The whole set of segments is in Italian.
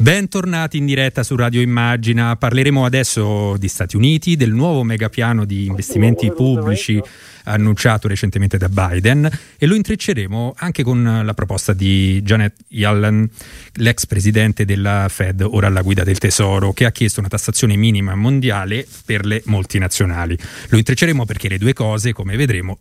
Bentornati in diretta su Radio Immagina. Parleremo adesso di Stati Uniti, del nuovo megapiano di investimenti pubblici annunciato recentemente da Biden e lo intrecceremo anche con la proposta di Janet Yellen, l'ex presidente della Fed, ora alla guida del Tesoro, che ha chiesto una tassazione minima mondiale per le multinazionali. Lo intrecceremo perché le due cose, come vedremo,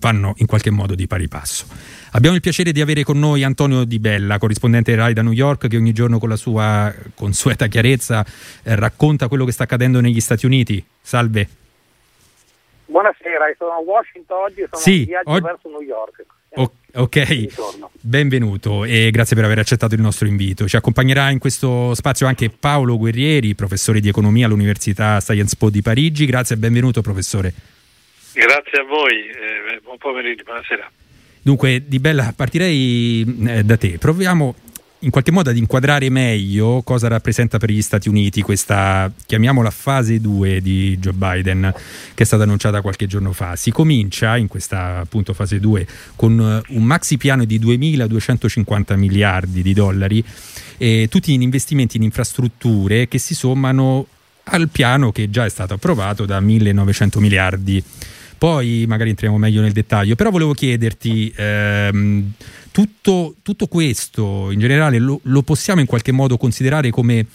vanno in qualche modo di pari passo. Abbiamo il piacere di avere con noi Antonio Di Bella, corrispondente RAI da New York, che ogni giorno con la sua consueta chiarezza eh, racconta quello che sta accadendo negli Stati Uniti. Salve. Buonasera, sono a Washington oggi, sono sì, in viaggio og- verso New York. O- ok, benvenuto e grazie per aver accettato il nostro invito. Ci accompagnerà in questo spazio anche Paolo Guerrieri, professore di economia all'Università Sciences Po di Parigi. Grazie e benvenuto professore. Grazie a voi, eh, buon pomeriggio, buonasera. Dunque, Di Bella, partirei eh, da te. Proviamo in qualche modo ad inquadrare meglio cosa rappresenta per gli Stati Uniti questa, chiamiamola fase 2 di Joe Biden, che è stata annunciata qualche giorno fa. Si comincia in questa appunto fase 2 con eh, un maxi piano di 2.250 miliardi di dollari, e tutti in investimenti in infrastrutture che si sommano al piano che già è stato approvato da 1.900 miliardi poi magari entriamo meglio nel dettaglio, però volevo chiederti, ehm, tutto, tutto, questo in generale lo, lo possiamo in qualche modo considerare come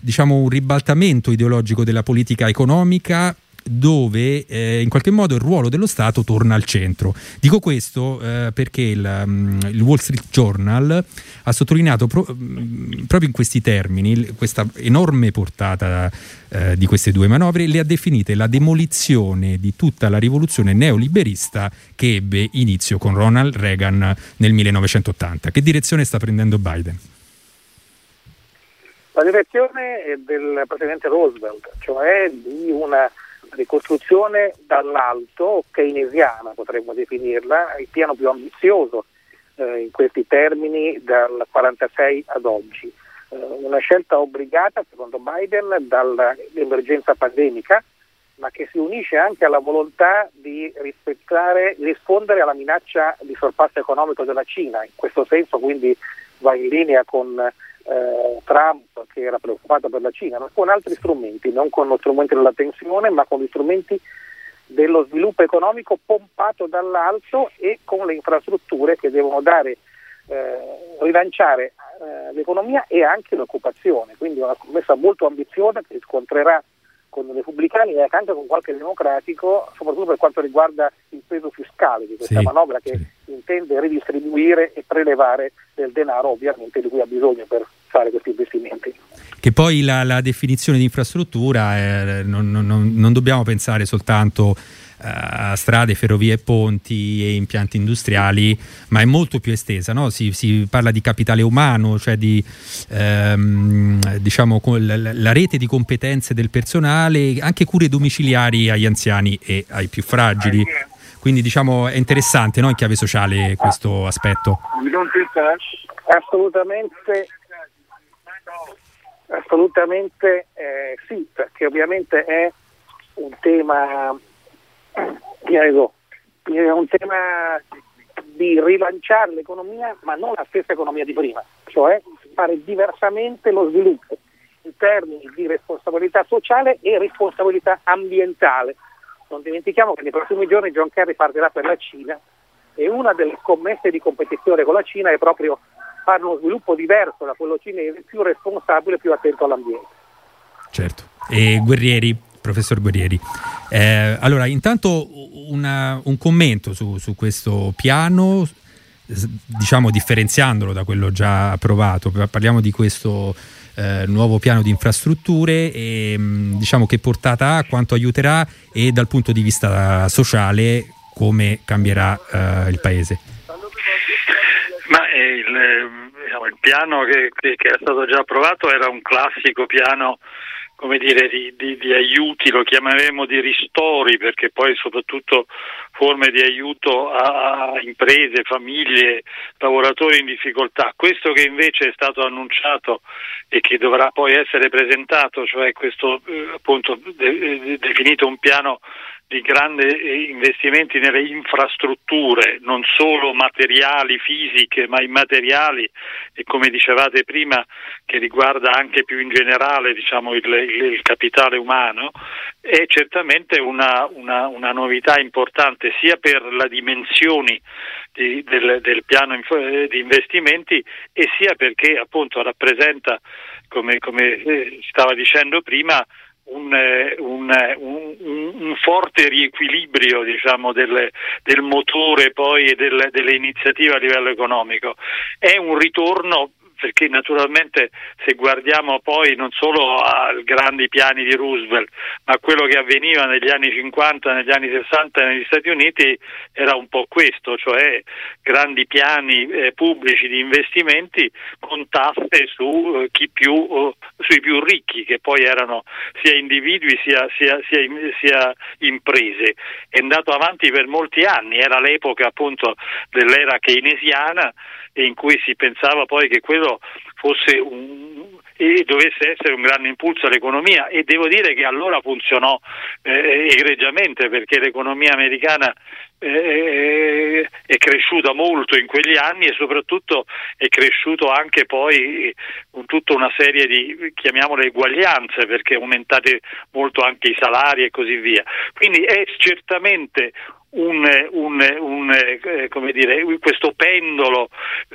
diciamo, un ribaltamento ideologico della politica economica dove eh, in qualche modo il ruolo dello Stato torna al centro. Dico questo eh, perché il, um, il, Wall Street Journal ha sottolineato pro, um, proprio in questi termini questa enorme portata eh, di queste due manovre, le ha definite la demolizione di tutta la rivoluzione neoliberista che ebbe inizio con Ronald Reagan nel 1980. Che direzione sta prendendo Biden? La direzione del presidente Roosevelt, cioè di una ricostruzione dall'alto, keynesiana potremmo definirla, il piano più ambizioso eh, in questi termini dal 1946 ad oggi. Eh, una scelta obbligata, secondo Biden, dall'emergenza pandemica, ma che si unisce anche alla volontà di rispondere alla minaccia di sorpasso economico della Cina. In questo senso quindi va in linea con eh, Trump che era preoccupato per la Cina, ma con altri strumenti, non con lo strumento della tensione, ma con gli strumenti dello sviluppo economico pompato dall'alto e con le infrastrutture che devono dare, eh, rilanciare eh, l'economia e anche l'occupazione. Quindi una commessa molto ambiziosa che scontrerà con i repubblicani e anche con qualche democratico, soprattutto per quanto riguarda il peso fiscale di questa sì, manovra che sì. intende ridistribuire e prelevare del denaro ovviamente di cui ha bisogno per fare questi investimenti. Che poi la, la definizione di infrastruttura eh, non, non, non, dobbiamo pensare soltanto a strade, ferrovie, ponti e impianti industriali, ma è molto più estesa. No? Si, si, parla di capitale umano, cioè di ehm, diciamo, la, la, rete di competenze del personale, anche cure domiciliari agli anziani e ai più fragili. Quindi diciamo è interessante no? in chiave sociale questo aspetto. Assolutamente Assolutamente eh, sì, perché ovviamente è un tema, è un tema di rilanciare l'economia, ma non la stessa economia di prima, cioè fare diversamente lo sviluppo in termini di responsabilità sociale e responsabilità ambientale. Non dimentichiamo che nei prossimi giorni John Kerry partirà per la Cina e una delle scommesse di competizione con la Cina è proprio fare uno sviluppo diverso da quello cinese, più responsabile, più attento all'ambiente. Certo. E Guerrieri, professor Guerrieri, eh, allora intanto una, un commento su, su questo piano, diciamo differenziandolo da quello già approvato, parliamo di questo eh, nuovo piano di infrastrutture e diciamo che portata ha, quanto aiuterà e dal punto di vista sociale come cambierà eh, il paese. Ma il, diciamo, il piano che, che, che, è stato già approvato era un classico piano come dire, di, di, di, aiuti, lo chiameremo di ristori, perché poi soprattutto forme di aiuto a, a, imprese, famiglie, lavoratori in difficoltà. Questo che invece è stato annunciato e che dovrà poi essere presentato, cioè questo eh, appunto de, de, definito un piano di grandi investimenti nelle infrastrutture, non solo materiali, fisiche, ma immateriali. E come dicevate prima che riguarda anche più in generale diciamo, il, il, il, capitale umano, è certamente una, una, una novità importante sia per le dimensioni di, del, del, piano di investimenti e sia perché appunto rappresenta, come, come eh, stava dicendo prima, un, eh, un, eh, un, un, forte riequilibrio diciamo, del, del, motore poi e del, delle iniziative a livello economico. È un ritorno perché naturalmente se guardiamo poi non solo ai grandi piani di Roosevelt, ma a quello che avveniva negli anni 50, negli anni 60 negli Stati Uniti era un po' questo, cioè grandi piani eh, pubblici di investimenti con tasse su eh, più, uh, sui più ricchi, che poi erano sia individui sia, sia, sia, sia imprese. È andato avanti per molti anni, era l'epoca appunto dell'era keynesiana in cui si pensava poi che quello fosse un, e dovesse essere un grande impulso all'economia e devo dire che allora funzionò eh, egregiamente perché l'economia americana eh, è cresciuta molto in quegli anni e soprattutto è cresciuto anche poi con tutta una serie di chiamiamole eguaglianze perché aumentate molto anche i salari e così via. Quindi è certamente un, un, un, eh, dire, questo pendolo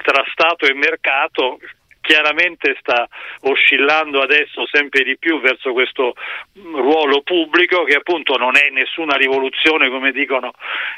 tra Stato e mercato chiaramente sta oscillando adesso sempre di più verso questo ruolo pubblico che appunto non è nessuna rivoluzione come dicono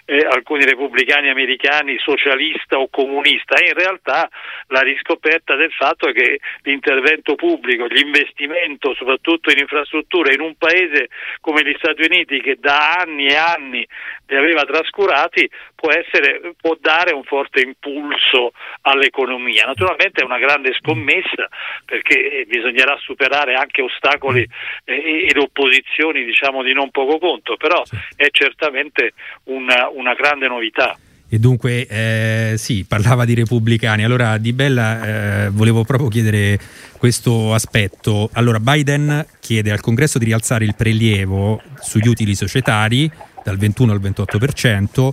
eh, alcuni repubblicani americani socialista o comunista, è in realtà la riscoperta del fatto che l'intervento pubblico, l'investimento soprattutto in infrastrutture in un paese come gli Stati Uniti che da anni e anni li aveva trascurati può, essere, può dare un forte impulso all'economia. Naturalmente è una grande scommessa perché eh, bisognerà superare anche ostacoli eh, ed opposizioni diciamo, di non poco conto, però è certamente una, una grande novità. E dunque, eh, sì, parlava di repubblicani. Allora, Di Bella, eh, volevo proprio chiedere questo aspetto. Allora, Biden chiede al congresso di rialzare il prelievo sugli utili societari dal 21 al 28%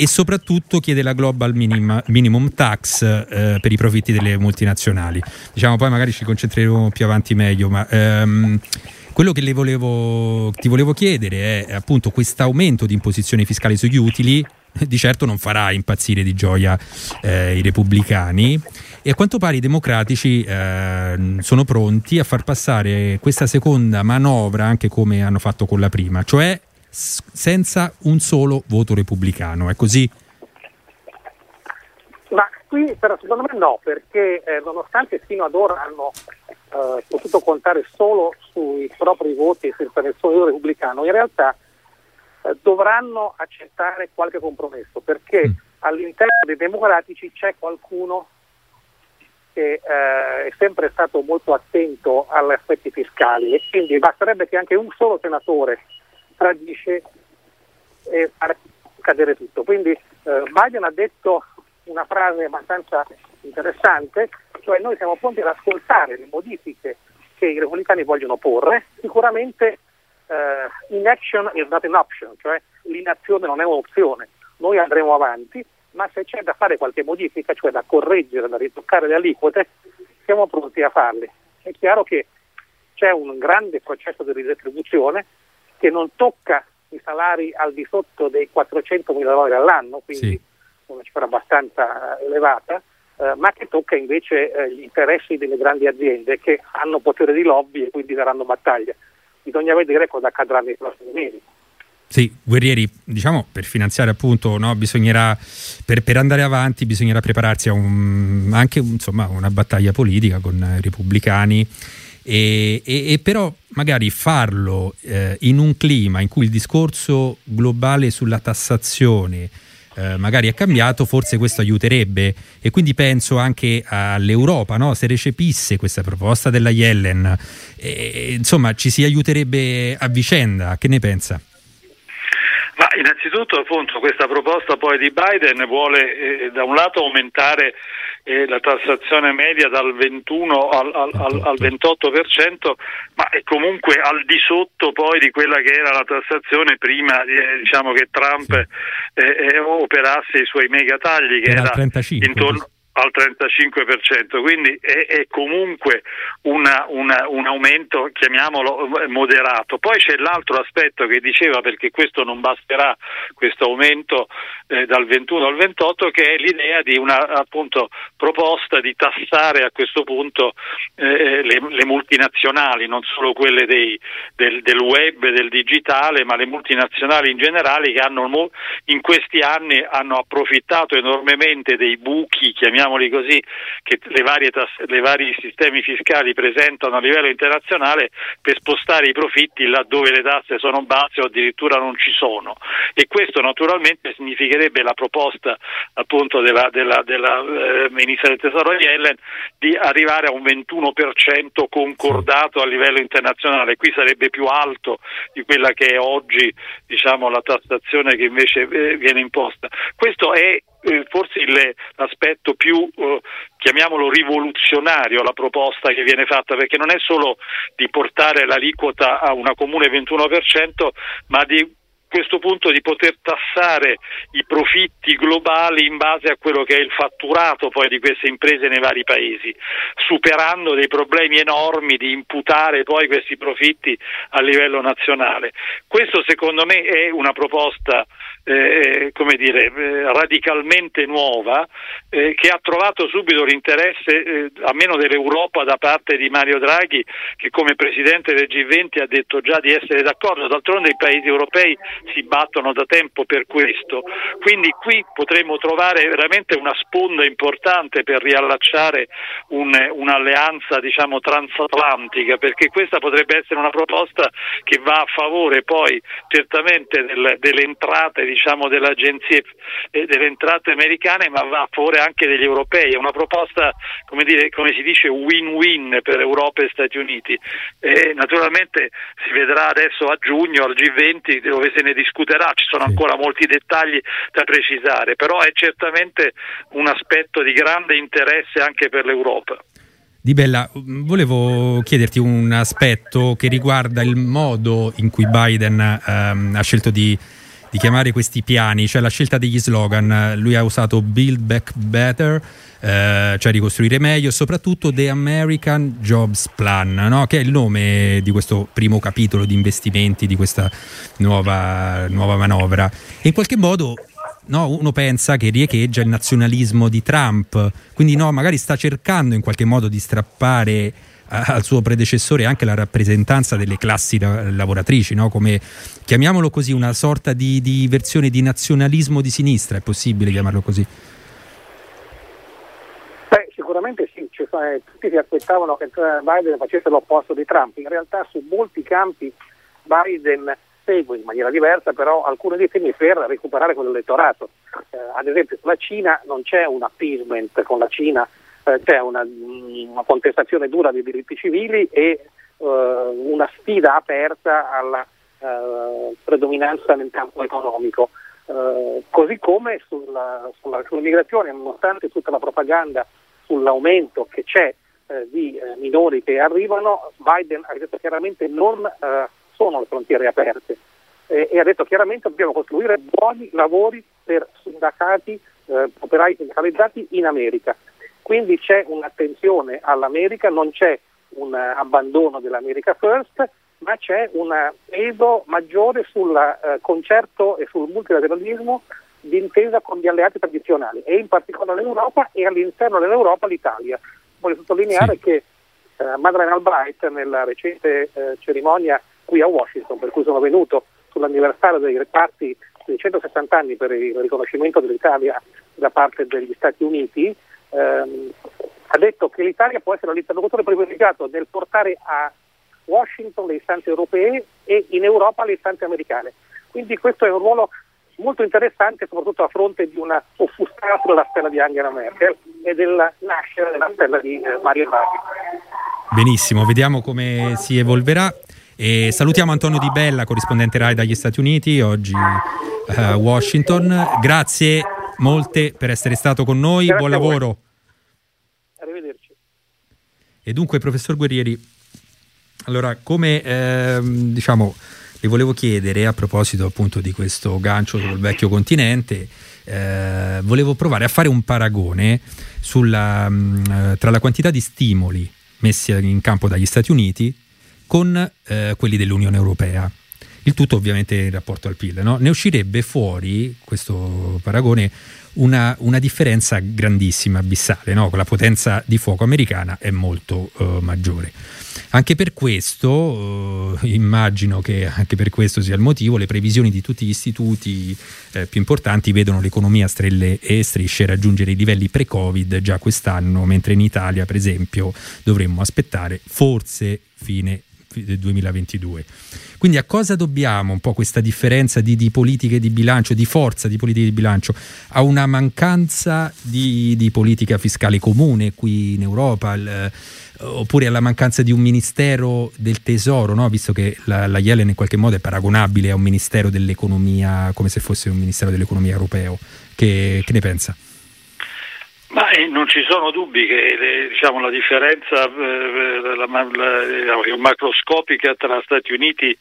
e soprattutto chiede la global minima, minimum tax eh, per i profitti delle multinazionali. Diciamo poi magari ci concentreremo più avanti meglio, ma ehm, quello che volevo, ti volevo chiedere è appunto questo aumento di imposizione fiscale sugli utili di certo non farà impazzire di gioia eh, i repubblicani e a quanto pare i democratici eh, sono pronti a far passare questa seconda manovra anche come hanno fatto con la prima, cioè senza un solo voto repubblicano. È così? Ma qui però secondo me no, perché eh, nonostante fino ad ora hanno eh, potuto contare solo sui propri voti senza nessun voto repubblicano, in realtà eh, dovranno accettare qualche compromesso, perché mm. all'interno dei democratici c'è qualcuno che eh, è sempre stato molto attento agli aspetti fiscali e quindi basterebbe che anche un solo senatore tradisce e far cadere tutto. Quindi eh, Biden ha detto una frase abbastanza interessante, cioè noi siamo pronti ad ascoltare le modifiche che i repubblicani vogliono porre, sicuramente eh, inaction is not an option, cioè l'inazione non è un'opzione, noi andremo avanti, ma se c'è da fare qualche modifica, cioè da correggere, da ritoccare le aliquote, siamo pronti a farle. È chiaro che c'è un grande processo di ridistribuzione che non tocca i salari al di sotto dei 400 mila dollari all'anno, quindi sì. una cifra abbastanza elevata, eh, ma che tocca invece eh, gli interessi delle grandi aziende che hanno potere di lobby e quindi daranno battaglia. Bisogna vedere cosa accadrà nei prossimi mesi. Sì, guerrieri, diciamo per finanziare appunto, no, bisognerà, per, per, andare avanti bisognerà prepararsi a un, anche insomma, una battaglia politica con i repubblicani e, e, e però magari farlo eh, in un clima in cui il discorso globale sulla tassazione eh, magari è cambiato, forse questo aiuterebbe e quindi penso anche all'Europa, no? se recepisse questa proposta della Yellen, eh, insomma ci si aiuterebbe a vicenda, che ne pensa? Ma innanzitutto appunto questa proposta poi di Biden vuole eh, da un lato aumentare la tassazione media dal 21 al, al, al, al 28%, ma è comunque al di sotto poi di quella che era la tassazione prima eh, diciamo che Trump. Eh, eh, operasse i suoi megatagli che era, era 35, intorno al 35%, quindi è, è comunque una, una, un aumento, chiamiamolo moderato. Poi c'è l'altro aspetto che diceva, perché questo non basterà, questo aumento eh, dal 21 al 28, che è l'idea di una appunto, proposta di tassare a questo punto eh, le, le, multinazionali, non solo quelle dei, del, del web del digitale, ma le multinazionali in generale che hanno, in questi anni hanno approfittato enormemente dei buchi, chiamiamoli chiamiamoli così, che le varie tass- le vari sistemi fiscali presentano a livello internazionale per spostare i profitti laddove le tasse sono basse o addirittura non ci sono. E questo naturalmente significherebbe la proposta appunto della, della, della eh, Ministra del Tesoro Yellen di arrivare a un 21% concordato a livello internazionale. Qui sarebbe più alto di quella che è oggi diciamo, la tassazione che invece eh, viene imposta. Questo è eh, forse il, l'aspetto più, eh, chiamiamolo rivoluzionario, la proposta che viene fatta, perché non è solo di portare l'aliquota a una comune 21%, ma di questo punto di poter tassare i profitti globali in base a quello che è il fatturato poi di queste imprese nei vari paesi, superando dei problemi enormi di imputare poi questi profitti a livello nazionale. Questo secondo me è una proposta eh, come dire, eh, radicalmente nuova eh, che ha trovato subito l'interesse eh, almeno dell'Europa da parte di Mario Draghi che come Presidente del G20 ha detto già di essere d'accordo, d'altronde i paesi europei si battono da tempo per questo, quindi qui potremmo trovare veramente una sponda importante per riallacciare un, un'alleanza diciamo, transatlantica perché questa potrebbe essere una proposta che va a favore poi certamente del, delle entrate diciamo, delle agenzie eh, delle entrate americane, ma va a favore anche degli europei. È una proposta, come, dire, come si dice, win-win per Europa e Stati Uniti. Eh, naturalmente si vedrà adesso a giugno al G20 dove se ne discuterà, ci sono ancora molti dettagli da precisare, però è certamente un aspetto di grande interesse anche per l'Europa. Di Bella, volevo chiederti un aspetto che riguarda il modo in cui Biden ehm, ha scelto di di chiamare questi piani, cioè la scelta degli slogan. Lui ha usato Build Back Better, eh, cioè ricostruire meglio, e soprattutto The American Jobs Plan, no? che è il nome di questo primo capitolo di investimenti di questa nuova, nuova manovra. E in qualche modo No, uno pensa che riecheggia il nazionalismo di Trump, quindi no, magari sta cercando in qualche modo di strappare al suo predecessore anche la rappresentanza delle classi lavoratrici, no? come chiamiamolo così, una sorta di, di versione di nazionalismo di sinistra, è possibile chiamarlo così? Sicuramente sì, cioè, tutti si aspettavano che Biden facesse l'opposto di Trump, in realtà su molti campi Biden segue in maniera diversa però alcuni dei temi per recuperare quell'elettorato. Eh, ad esempio sulla Cina non c'è un appeasement con la Cina eh, c'è una, una, contestazione dura dei diritti civili e eh, una sfida aperta alla eh, predominanza nel campo economico. Uh, così come sulla, sulla, sull'immigrazione, nonostante tutta la propaganda sull'aumento che c'è eh, di eh, minori che arrivano, Biden ha detto chiaramente non eh, sono le frontiere aperte e ha detto chiaramente dobbiamo costruire buoni lavori per sindacati, operai sindacalizzati in America. Quindi c'è un'attenzione all'America, non c'è un abbandono dell'America First, ma c'è un peso maggiore sul eh, concerto e sul multilateralismo d'intesa con gli alleati tradizionali e in particolare l'Europa e all'interno dell'Europa l'Italia. Voglio sottolineare sì. che eh, Madeleine Albright nella recente eh, cerimonia qui a Washington, per cui sono venuto sull'anniversario dei reparti dei 160 anni per il riconoscimento dell'Italia da parte degli Stati Uniti, ehm, ha detto che l'Italia può essere l'interlocutore privilegiato nel portare a Washington le istanze europee e in Europa le istanze americane. Quindi questo è un ruolo molto interessante soprattutto a fronte di una offuscatura della stella di Angela Merkel e del nascere della stella di eh, Mario Draghi. Benissimo, vediamo come si evolverà. E salutiamo Antonio Di Bella, corrispondente RAI dagli Stati Uniti, oggi a uh, Washington. Grazie molte per essere stato con noi, Grazie buon lavoro. E dunque, professor Guerrieri, allora, come ehm, diciamo, le volevo chiedere a proposito appunto di questo gancio sul vecchio continente, eh, volevo provare a fare un paragone sulla, mh, mm, tra la quantità di stimoli messi in campo dagli Stati Uniti con eh, quelli dell'Unione Europea. Il tutto ovviamente in rapporto al PIL. No? Ne uscirebbe fuori, questo paragone, una, una differenza grandissima, abissale, no? la potenza di fuoco americana è molto uh, maggiore. Anche per questo, eh, immagino che anche per questo sia il motivo, le previsioni di tutti gli istituti eh, più importanti vedono l'economia a stelle e strisce raggiungere i livelli pre-Covid già quest'anno, mentre in Italia, per esempio, dovremmo aspettare forse fine del 2022. Quindi a cosa dobbiamo un po' questa differenza di, di, politiche di bilancio, di forza di politiche di bilancio? A una mancanza di, di politica fiscale comune qui in Europa? Il, oppure alla mancanza di un ministero del tesoro, no? visto che la, la Yellen in qualche modo è paragonabile a un ministero dell'economia come se fosse un ministero dell'economia europeo. Che, che ne pensa? Ma eh, non ci sono dubbi che eh, diciamo, la differenza eh, la, la, la, macroscopica tra Stati Uniti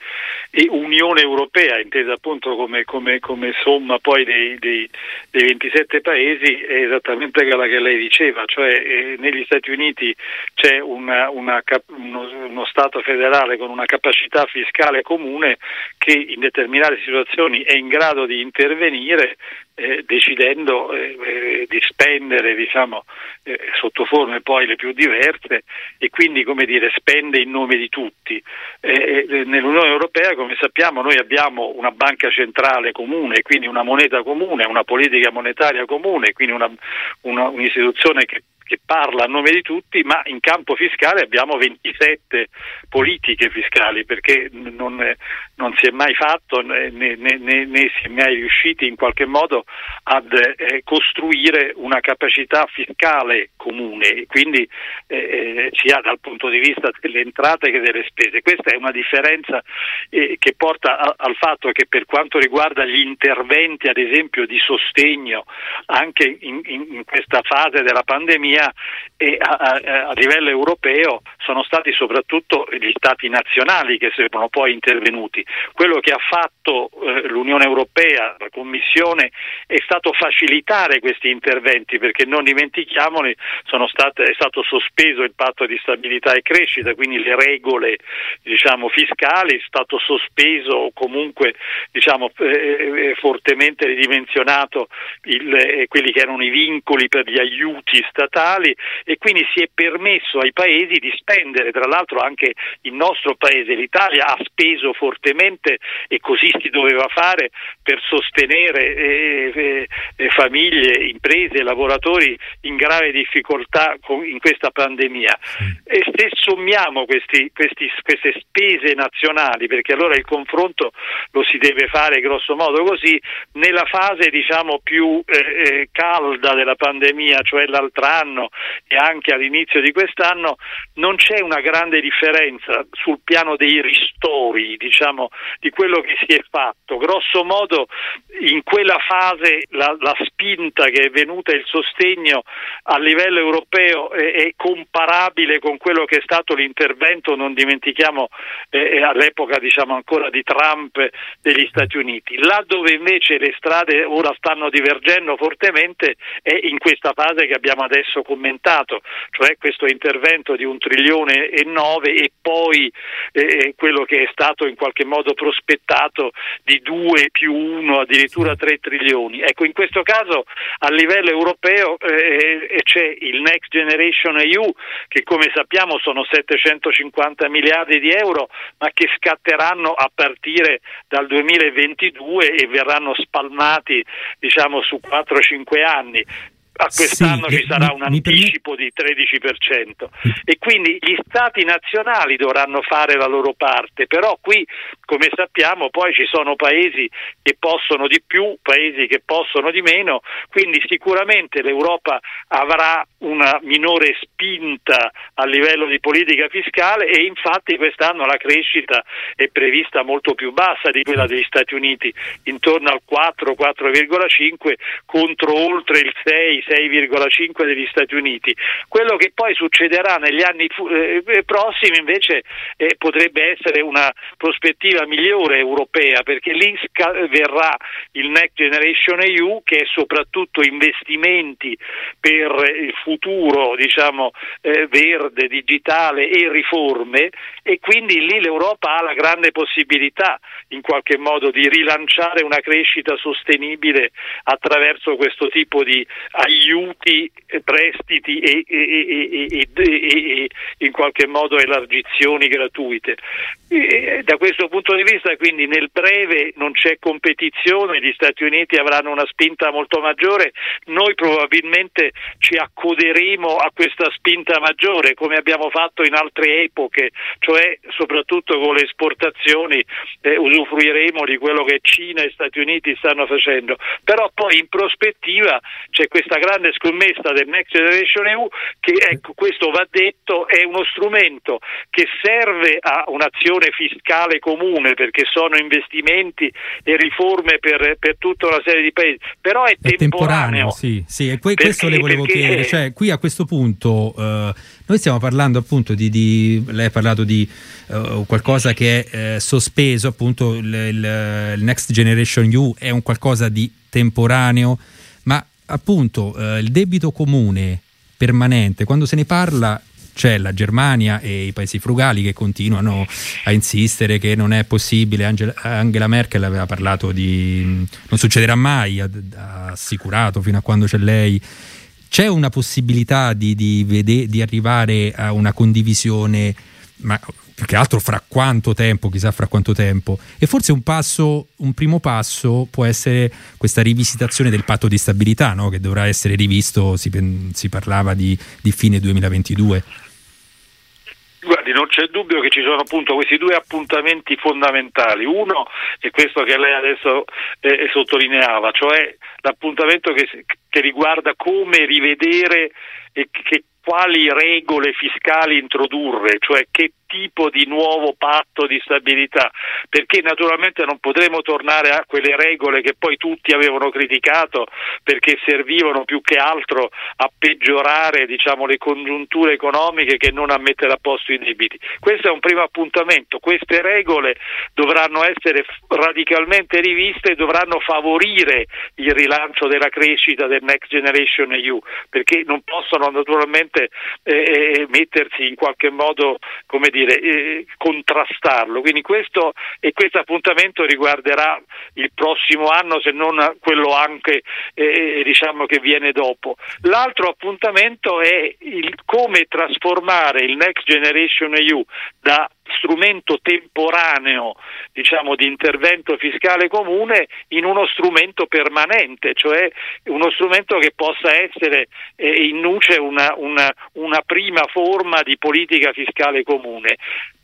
e Unione Europea, intesa appunto come, come, come somma poi dei, dei, dei, 27 paesi, è esattamente quella che lei diceva, cioè eh, negli Stati Uniti c'è una, una, uno, uno, Stato federale con una capacità fiscale comune che in determinate situazioni è in grado di intervenire eh, decidendo eh, eh, di spendere diciamo, eh, sotto forme poi le più diverse e quindi come dire, spende in nome di tutti. Eh, eh, nell'Unione Europea come sappiamo noi abbiamo una banca centrale comune, quindi una moneta comune, una politica monetaria comune, quindi una, una, un'istituzione che che parla a nome di tutti, ma in campo fiscale abbiamo 27 politiche fiscali perché non, non si è mai fatto né, né, né, né, si è mai riusciti in qualche modo ad eh, costruire una capacità fiscale comune, quindi eh, eh, sia dal punto di vista delle entrate che delle spese. Questa è una differenza eh, che porta a, al fatto che per quanto riguarda gli interventi, ad esempio, di sostegno anche in, in, questa fase della pandemia, e a, a, a, livello europeo sono stati soprattutto gli stati nazionali che sono poi intervenuti. Quello che ha fatto eh, l'Unione Europea, la Commissione, è stato facilitare questi interventi perché non dimentichiamoli, state, è stato sospeso il patto di stabilità e crescita, quindi le regole diciamo, fiscali, è stato sospeso o comunque diciamo, eh, eh fortemente ridimensionato il, eh, quelli che erano i vincoli per gli aiuti statali e quindi si è permesso ai paesi di spendere, tra l'altro anche il nostro paese, l'Italia ha speso fortemente e così si doveva fare per sostenere eh, eh, eh famiglie, imprese, lavoratori in grave difficoltà in questa pandemia. E se sommiamo questi, questi, queste spese nazionali, perché allora il confronto lo si deve fare grosso modo così, nella fase diciamo più eh, eh calda della pandemia, cioè l'altro anno, e anche all'inizio di quest'anno non c'è una grande differenza sul piano dei ristori, diciamo, di quello che si è fatto. Grosso modo in quella fase la, la spinta che è venuta il sostegno a livello europeo è, è, comparabile con quello che è stato l'intervento, non dimentichiamo eh, all'epoca diciamo ancora di Trump degli Stati Uniti. Là dove invece le strade ora stanno divergendo fortemente è in questa fase che abbiamo adesso commentato, cioè questo intervento di un trilione e nove e poi eh, eh quello che è stato in qualche modo prospettato di due più uno, addirittura tre trilioni. Ecco, in questo caso a livello europeo eh, eh c'è il Next Generation EU che come sappiamo sono 750 miliardi di euro ma che scatteranno a partire dal 2022 e verranno spalmati diciamo su 4-5 anni a quest'anno sì, ci sarà un anticipo di 13% e quindi gli stati nazionali dovranno fare la loro parte, però qui come sappiamo poi ci sono paesi che possono di più, paesi che possono di meno, quindi sicuramente l'Europa avrà una minore spinta a livello di politica fiscale e infatti quest'anno la crescita è prevista molto più bassa di quella degli Stati Uniti, intorno al 4-4,5 contro oltre il 6 6,5 degli Stati Uniti. Quello che poi succederà negli anni eh, prossimi invece eh, potrebbe essere una prospettiva migliore europea perché lì verrà il Next Generation EU che è soprattutto investimenti per il futuro diciamo, eh, verde, digitale e riforme e quindi lì l'Europa ha la grande possibilità in qualche modo di rilanciare una crescita sostenibile attraverso questo tipo di aiuti, eh, prestiti e, e, e, e in qualche modo elargizioni gratuite. da questo punto di vista quindi nel breve non c'è competizione, gli Stati Uniti avranno una spinta molto maggiore, noi probabilmente ci accoderemo a questa spinta maggiore come abbiamo fatto in altre epoche, cioè soprattutto con le esportazioni eh, usufruiremo di quello che Cina e Stati Uniti stanno facendo, però poi in prospettiva c'è questa scommessa del Next Generation EU che ecco, questo va detto è uno strumento che serve a un'azione fiscale comune perché sono investimenti e riforme per, per tutta una serie di paesi, però è, è temporaneo. temporaneo. sì, sì, e que- perché, questo le volevo chiedere, cioè qui a questo punto eh, noi stiamo parlando appunto di, di lei ha parlato di uh, qualcosa che è eh, sospeso, appunto il, il, il, Next Generation U è un qualcosa di temporaneo, appunto uh, il debito comune permanente, quando se ne parla c'è la Germania e i paesi frugali che continuano a insistere che non è possibile. Angela, Merkel aveva parlato di non succederà mai, ha, ha assicurato fino a quando c'è lei c'è una possibilità di, di, vede- di arrivare a una condivisione, ma più che altro fra quanto tempo, chissà fra quanto tempo. E forse un passo, un primo passo può essere questa rivisitazione del patto di stabilità, no? che dovrà essere rivisto, si, si parlava di, di fine 2022. Guardi, non c'è dubbio che ci sono appunto questi due appuntamenti fondamentali. Uno è questo che lei adesso eh, sottolineava, cioè l'appuntamento che, che riguarda come rivedere e che, quali regole fiscali introdurre, cioè che tipo di nuovo patto di stabilità, perché naturalmente non potremo tornare a quelle regole che poi tutti avevano criticato perché servivano più che altro a peggiorare diciamo, le congiunture economiche che non a mettere a posto i debiti. Questo è un primo appuntamento, queste regole dovranno essere radicalmente riviste e dovranno favorire il rilancio della crescita del Next Generation EU, perché non possono naturalmente eh, eh mettersi in qualche modo come eh, contrastarlo. Quindi questo, e questo appuntamento riguarderà il prossimo anno, se non quello anche eh, diciamo che viene dopo. L'altro appuntamento è il, come trasformare il Next Generation EU da strumento temporaneo diciamo, di intervento fiscale comune in uno strumento permanente, cioè uno strumento che possa essere eh, in nuce una, una, una prima forma di politica fiscale comune.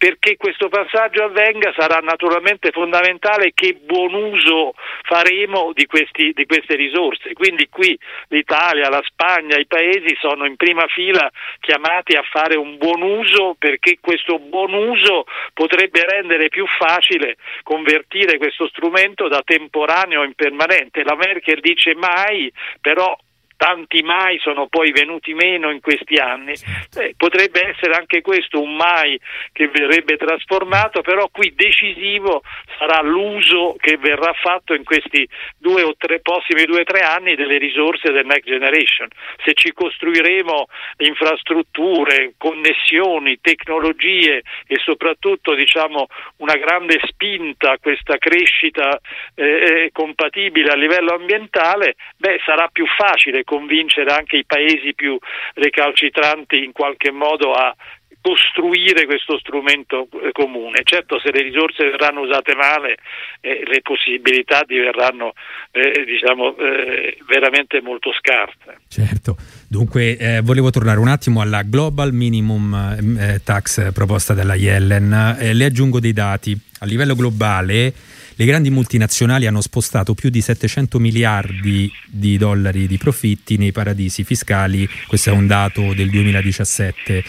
Perché questo passaggio avvenga sarà naturalmente fondamentale che buon uso faremo di, questi, di queste risorse. Quindi qui l'Italia, la Spagna, i paesi sono in prima fila chiamati a fare un buon uso perché questo buon uso potrebbe rendere più facile convertire questo strumento da temporaneo in permanente. La Merkel dice mai, però tanti mai sono poi venuti meno in questi anni. Eh, potrebbe essere anche questo un mai che verrebbe trasformato, però qui decisivo sarà l'uso che verrà fatto in questi due o tre prossimi due o tre anni delle risorse del Next Generation. Se ci costruiremo infrastrutture, connessioni, tecnologie e soprattutto diciamo, una grande spinta a questa crescita eh, eh compatibile a livello ambientale, beh, sarà più facile convincere anche i paesi più recalcitranti in qualche modo a costruire questo strumento eh, comune. Certo se le risorse verranno usate male eh, le possibilità diverranno eh, diciamo, eh, veramente molto scarse. Certo, dunque eh, volevo tornare un attimo alla Global Minimum eh, Tax proposta dalla Yellen. le aggiungo dei dati. A livello globale le grandi multinazionali hanno spostato più di 700 miliardi di dollari di profitti nei paradisi fiscali, questo è un dato del 2017.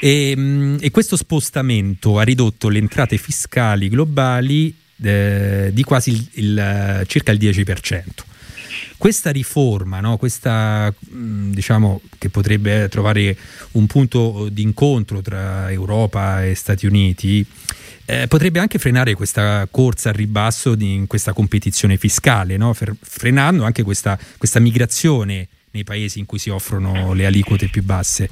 E, mm, e questo spostamento ha ridotto le entrate fiscali globali eh, di quasi il, il, circa il 10%. Questa riforma, no? questa, mm, diciamo, che potrebbe trovare un punto di incontro tra Europa e Stati Uniti, eh, potrebbe anche frenare questa corsa al ribasso di, in questa competizione fiscale, no? frenando anche questa, questa migrazione nei paesi in cui si offrono le aliquote più basse.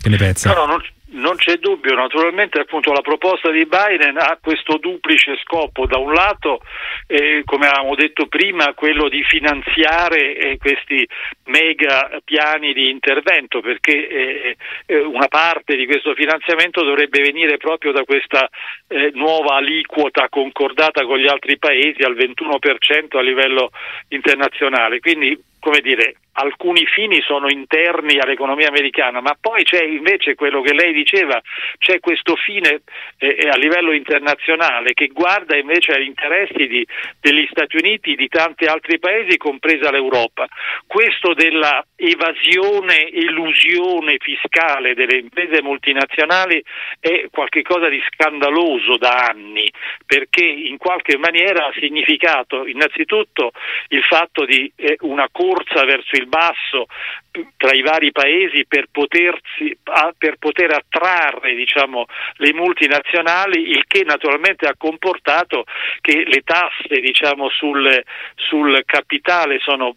Che ne pensa? No, no, non, non c'è dubbio, naturalmente appunto la proposta di Biden ha questo duplice scopo, da un lato eh, come avevamo detto prima quello di finanziare eh, questi mega piani di intervento perché eh, eh una parte di questo finanziamento dovrebbe venire proprio da questa eh, nuova aliquota concordata con gli altri paesi al 21% a livello internazionale, quindi come dire, alcuni fini sono interni all'economia americana, ma poi c'è invece quello che lei diceva, c'è questo fine eh, eh, a livello internazionale che guarda invece agli interessi di, degli Stati Uniti, di tanti altri paesi, compresa l'Europa. Questo della evasione, elusione fiscale delle imprese multinazionali è qualcosa di scandaloso da anni, perché in qualche maniera ha significato innanzitutto il fatto di eh, una corsa verso il basso tra i vari paesi per, potersi, per poter attrarre diciamo, le multinazionali, il che naturalmente ha comportato che le tasse diciamo, sul, sul, capitale sono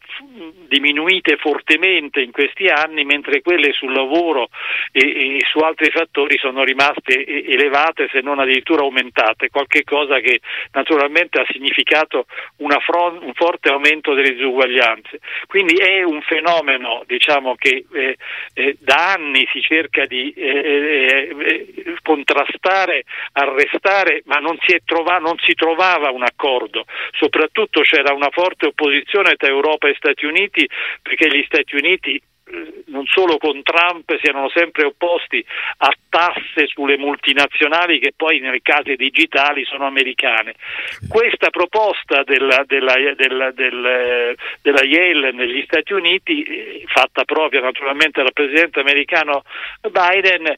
diminuite fortemente in questi anni, mentre quelle sul lavoro e, e su altri fattori sono rimaste elevate se non addirittura aumentate, qualche cosa che naturalmente ha significato fron- un forte aumento delle disuguaglianze. Quindi è un fenomeno diciamo, che eh, eh, da anni si cerca di eh, eh, eh, contrastare, arrestare, ma non si, trova- non si trovava un accordo. Soprattutto c'era una forte opposizione tra Europa e Stati Uniti perché gli Stati Uniti non solo con Trump si erano sempre opposti a tasse sulle multinazionali che poi nei casi digitali sono americane. Questa proposta della, della, della, della, Yale negli Stati Uniti, eh, fatta propria naturalmente dal presidente americano Biden,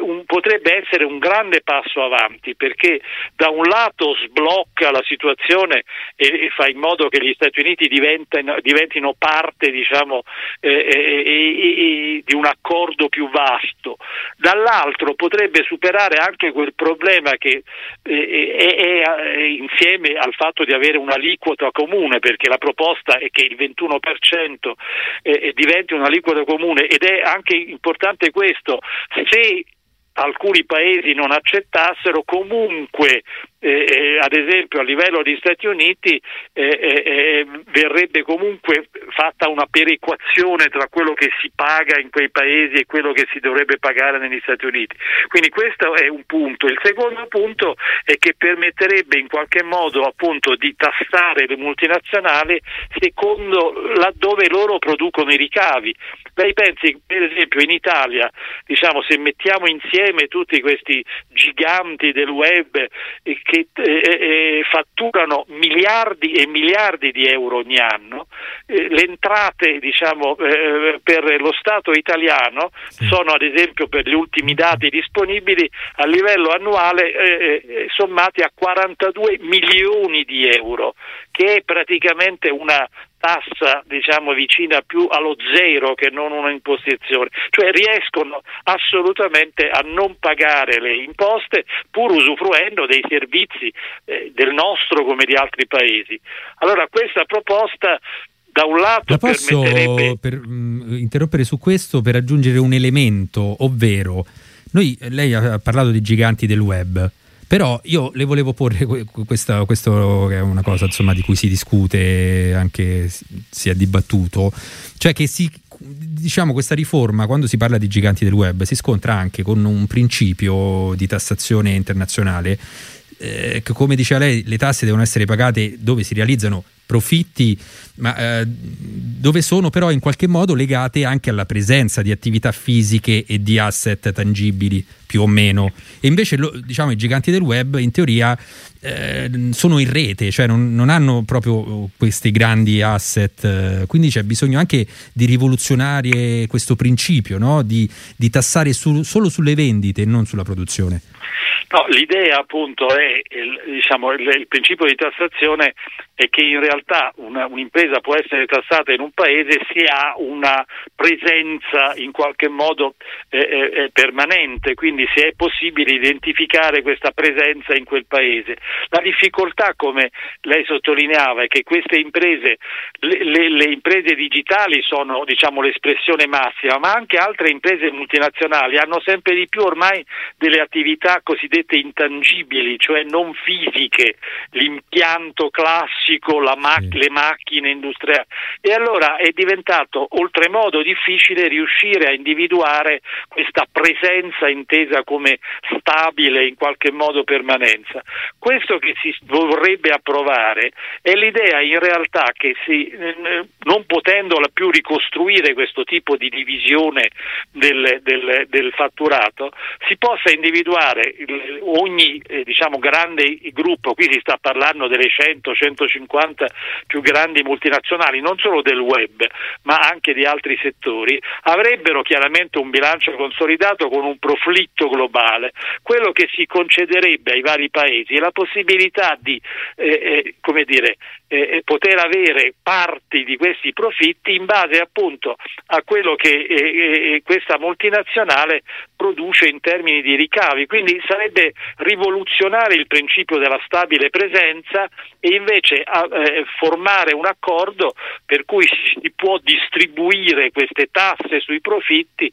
un, potrebbe essere un grande passo avanti perché da un lato sblocca la situazione e, e fa in modo che gli Stati Uniti diventino, diventino parte diciamo, eh, eh, e, di un accordo più vasto, dall'altro potrebbe superare anche quel problema che eh, è, è, è, insieme al fatto di avere un'aliquota comune, perché la proposta è che il 21% eh, diventi un'aliquota comune ed è anche importante questo, se alcuni paesi non accettassero, comunque eh, ad esempio a livello di Stati Uniti verrebbe comunque fatta una perequazione tra quello che si paga in quei paesi e quello che si dovrebbe pagare negli Stati Uniti. Quindi questo è un punto. Il secondo punto è che permetterebbe in qualche modo appunto di tassare le multinazionali secondo laddove loro producono i ricavi. Lei pensi per esempio in Italia, diciamo, se mettiamo insieme tutti questi giganti del web eh, che eh, eh, fatturano miliardi e miliardi di euro ogni anno, eh, le entrate diciamo, eh, per lo Stato italiano sono ad esempio per gli ultimi dati disponibili a livello annuale eh, sommati a 42 milioni di euro, che è praticamente una tassa diciamo vicina più allo zero che non una imposizione, cioè riescono assolutamente a non pagare le imposte pur usufruendo dei servizi eh, del nostro come di altri paesi. Allora questa proposta da un lato La posso permetterebbe... per, mh, mm, interrompere su questo per aggiungere un elemento, ovvero noi, lei ha parlato di giganti del web. Però io le volevo porre questa, questo che è una cosa insomma, di cui si discute, anche si è dibattuto, cioè che si, diciamo, questa riforma, quando si parla di giganti del web, si scontra anche con un principio di tassazione internazionale eh, come diceva lei, le tasse devono essere pagate dove si realizzano profitti, ma eh, dove sono però in qualche modo legate anche alla presenza di attività fisiche e di asset tangibili più o meno. E invece lo, diciamo, i giganti del web in teoria eh, sono in rete, cioè non, non, hanno proprio questi grandi asset, eh, quindi c'è bisogno anche di rivoluzionare questo principio, no? di, di, tassare su, solo sulle vendite e non sulla produzione. No, l'idea appunto è il, diciamo, il, il, principio di tassazione è che in realtà una, un'impresa può essere tassata in un paese se ha una presenza in qualche modo eh, eh, permanente, quindi se è possibile identificare questa presenza in quel paese. La difficoltà, come lei sottolineava, è che queste imprese, le, le, le imprese digitali sono diciamo, l'espressione massima, ma anche altre imprese multinazionali hanno sempre di più ormai delle attività cosiddette intangibili, cioè non fisiche, l'impianto classico, ma- sì. le macchine industriali. E allora è diventato oltremodo difficile riuscire a individuare questa presenza intesa come stabile, in qualche modo permanenza. Questo che si vorrebbe approvare è l'idea in realtà che si, non potendola più ricostruire questo tipo di divisione del, del, del fatturato, si possa individuare ogni eh, diciamo, grande gruppo, qui si sta parlando delle 100-150 più grandi multinazionali, non solo del web, ma anche di altri settori, avrebbero chiaramente un bilancio consolidato con un proflitto globale. Quello che si concederebbe ai vari paesi è la possibilità di eh, eh, dire, eh, poter avere parti di questi profitti in base appunto a quello che eh, eh, questa multinazionale produce in termini di ricavi. Quindi sarebbe rivoluzionare il principio della stabile presenza e invece eh, formare un accordo per cui si può distribuire queste tasse sui profitti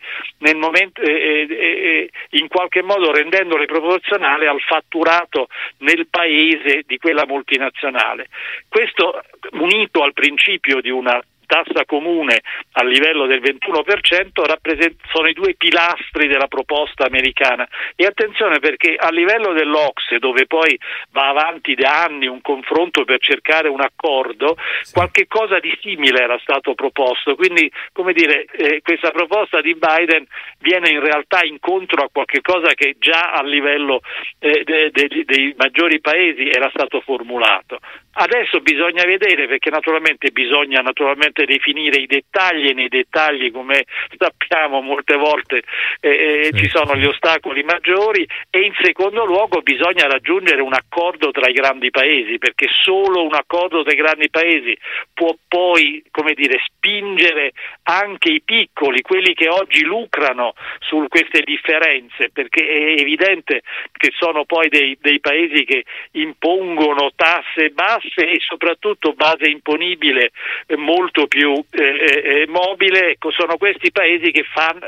momento, eh, eh, eh, in qualche modo rendendole proporzionali al fatturato nel paese di quella multinazionale. Questo unito al principio di una tassa comune a livello del 21% sono i due pilastri della proposta americana. E attenzione perché a livello dell'Ocse dove poi va avanti da anni un confronto per cercare un accordo sì. qualche cosa di simile era stato proposto. Quindi come dire eh, questa proposta di Biden viene in realtà incontro a qualche cosa che già a livello eh, de, de, dei maggiori paesi era stato formulato Adesso bisogna vedere perché naturalmente bisogna naturalmente definire i dettagli e nei dettagli come sappiamo molte volte eh, sì, ci sono gli ostacoli maggiori e in secondo luogo bisogna raggiungere un accordo tra i grandi paesi perché solo un accordo tra i grandi paesi può poi come dire, spingere anche i piccoli, quelli che oggi lucrano su queste differenze perché è evidente che sono poi dei, dei paesi che impongono tasse basse e soprattutto base imponibile molto più eh, eh, mobile, ecco, sono questi paesi che fan,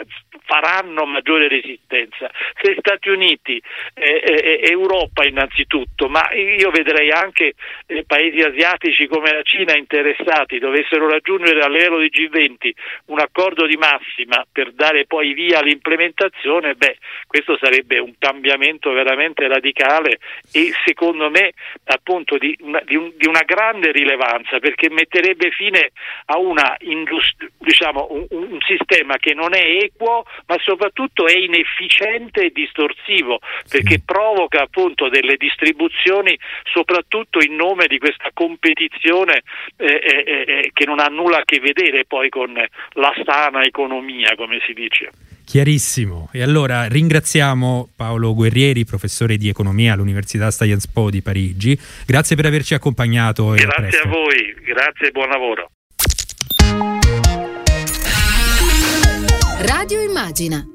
faranno maggiore resistenza. Se Stati Uniti, eh, eh, Europa innanzitutto, ma io vedrei anche eh, paesi asiatici come la Cina interessati dovessero raggiungere a di G20 un accordo di massima per dare poi via all'implementazione, beh, questo sarebbe un cambiamento veramente radicale e secondo me appunto di una, di un, di una grande rilevanza perché metterebbe fine a una indust- diciamo, un, un, sistema che non è equo ma soprattutto è inefficiente e distorsivo perché sì. provoca appunto delle distribuzioni soprattutto in nome di questa competizione eh, eh, eh, eh che non ha nulla a che vedere poi con la sana economia come si dice. Chiarissimo. E allora ringraziamo Paolo Guerrieri, professore di economia all'Università Sciences Po di Parigi. Grazie per averci accompagnato. Grazie a, a voi, grazie e buon lavoro. Radio Immagina